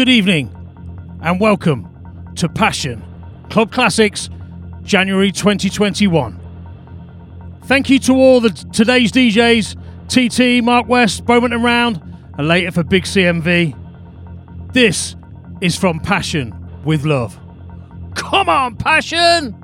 good evening, and welcome to Passion Club Classics January 2021. Thank you to all the today's DJs, TT, Mark West, Bowman and Round, and later for Big CMV. This is from Passion with Love. Come on, Passion!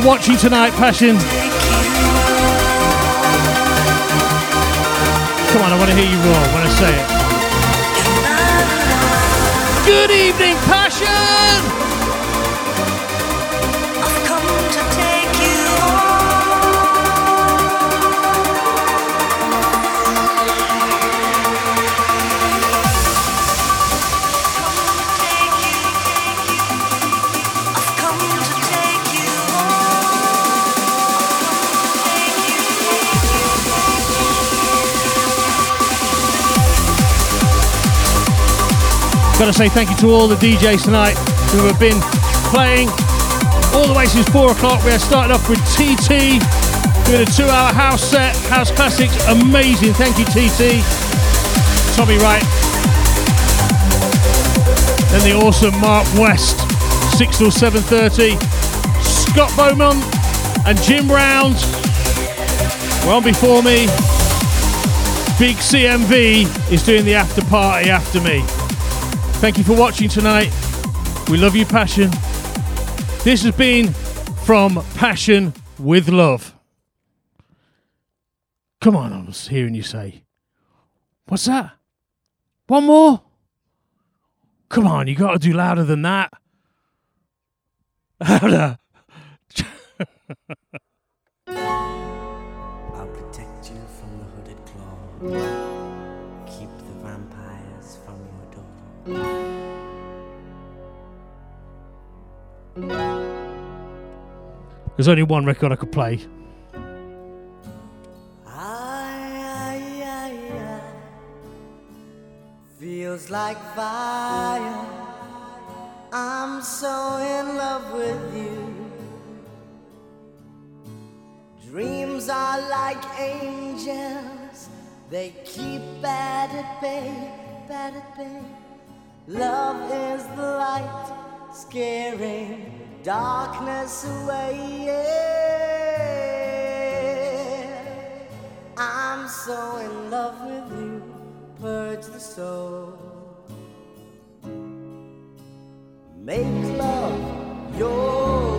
For watching tonight, Passion. Come on, I want to hear you roar when I say it. Got to say thank you to all the DJs tonight who have been playing all the way since 4 o'clock. We are starting off with TT doing a two hour house set, house classics. Amazing. Thank you, TT. Tommy Wright. Then the awesome Mark West, 6 till 7.30. Scott Beaumont and Jim Round on before me. Big CMV is doing the after party after me. Thank you for watching tonight. We love you, Passion. This has been from Passion with Love. Come on, I was hearing you say, What's that? One more? Come on, you got to do louder than that. Louder. I'll protect you from the hooded claw. There's only one record I could play. Feels like fire. I'm so in love with you. Dreams are like angels, they keep bad at bay, bad at bay. Love is the light, scaring darkness away. Yeah. I'm so in love with you, purge the soul. Make love your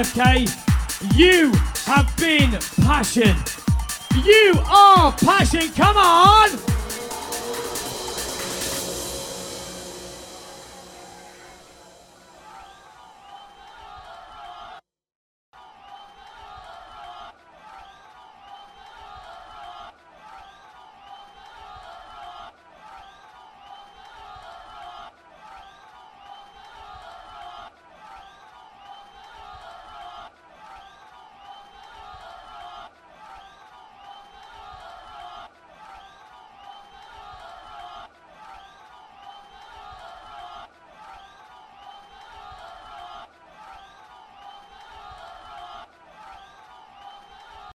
JFK. You have been Passion. You are Passion. Come on!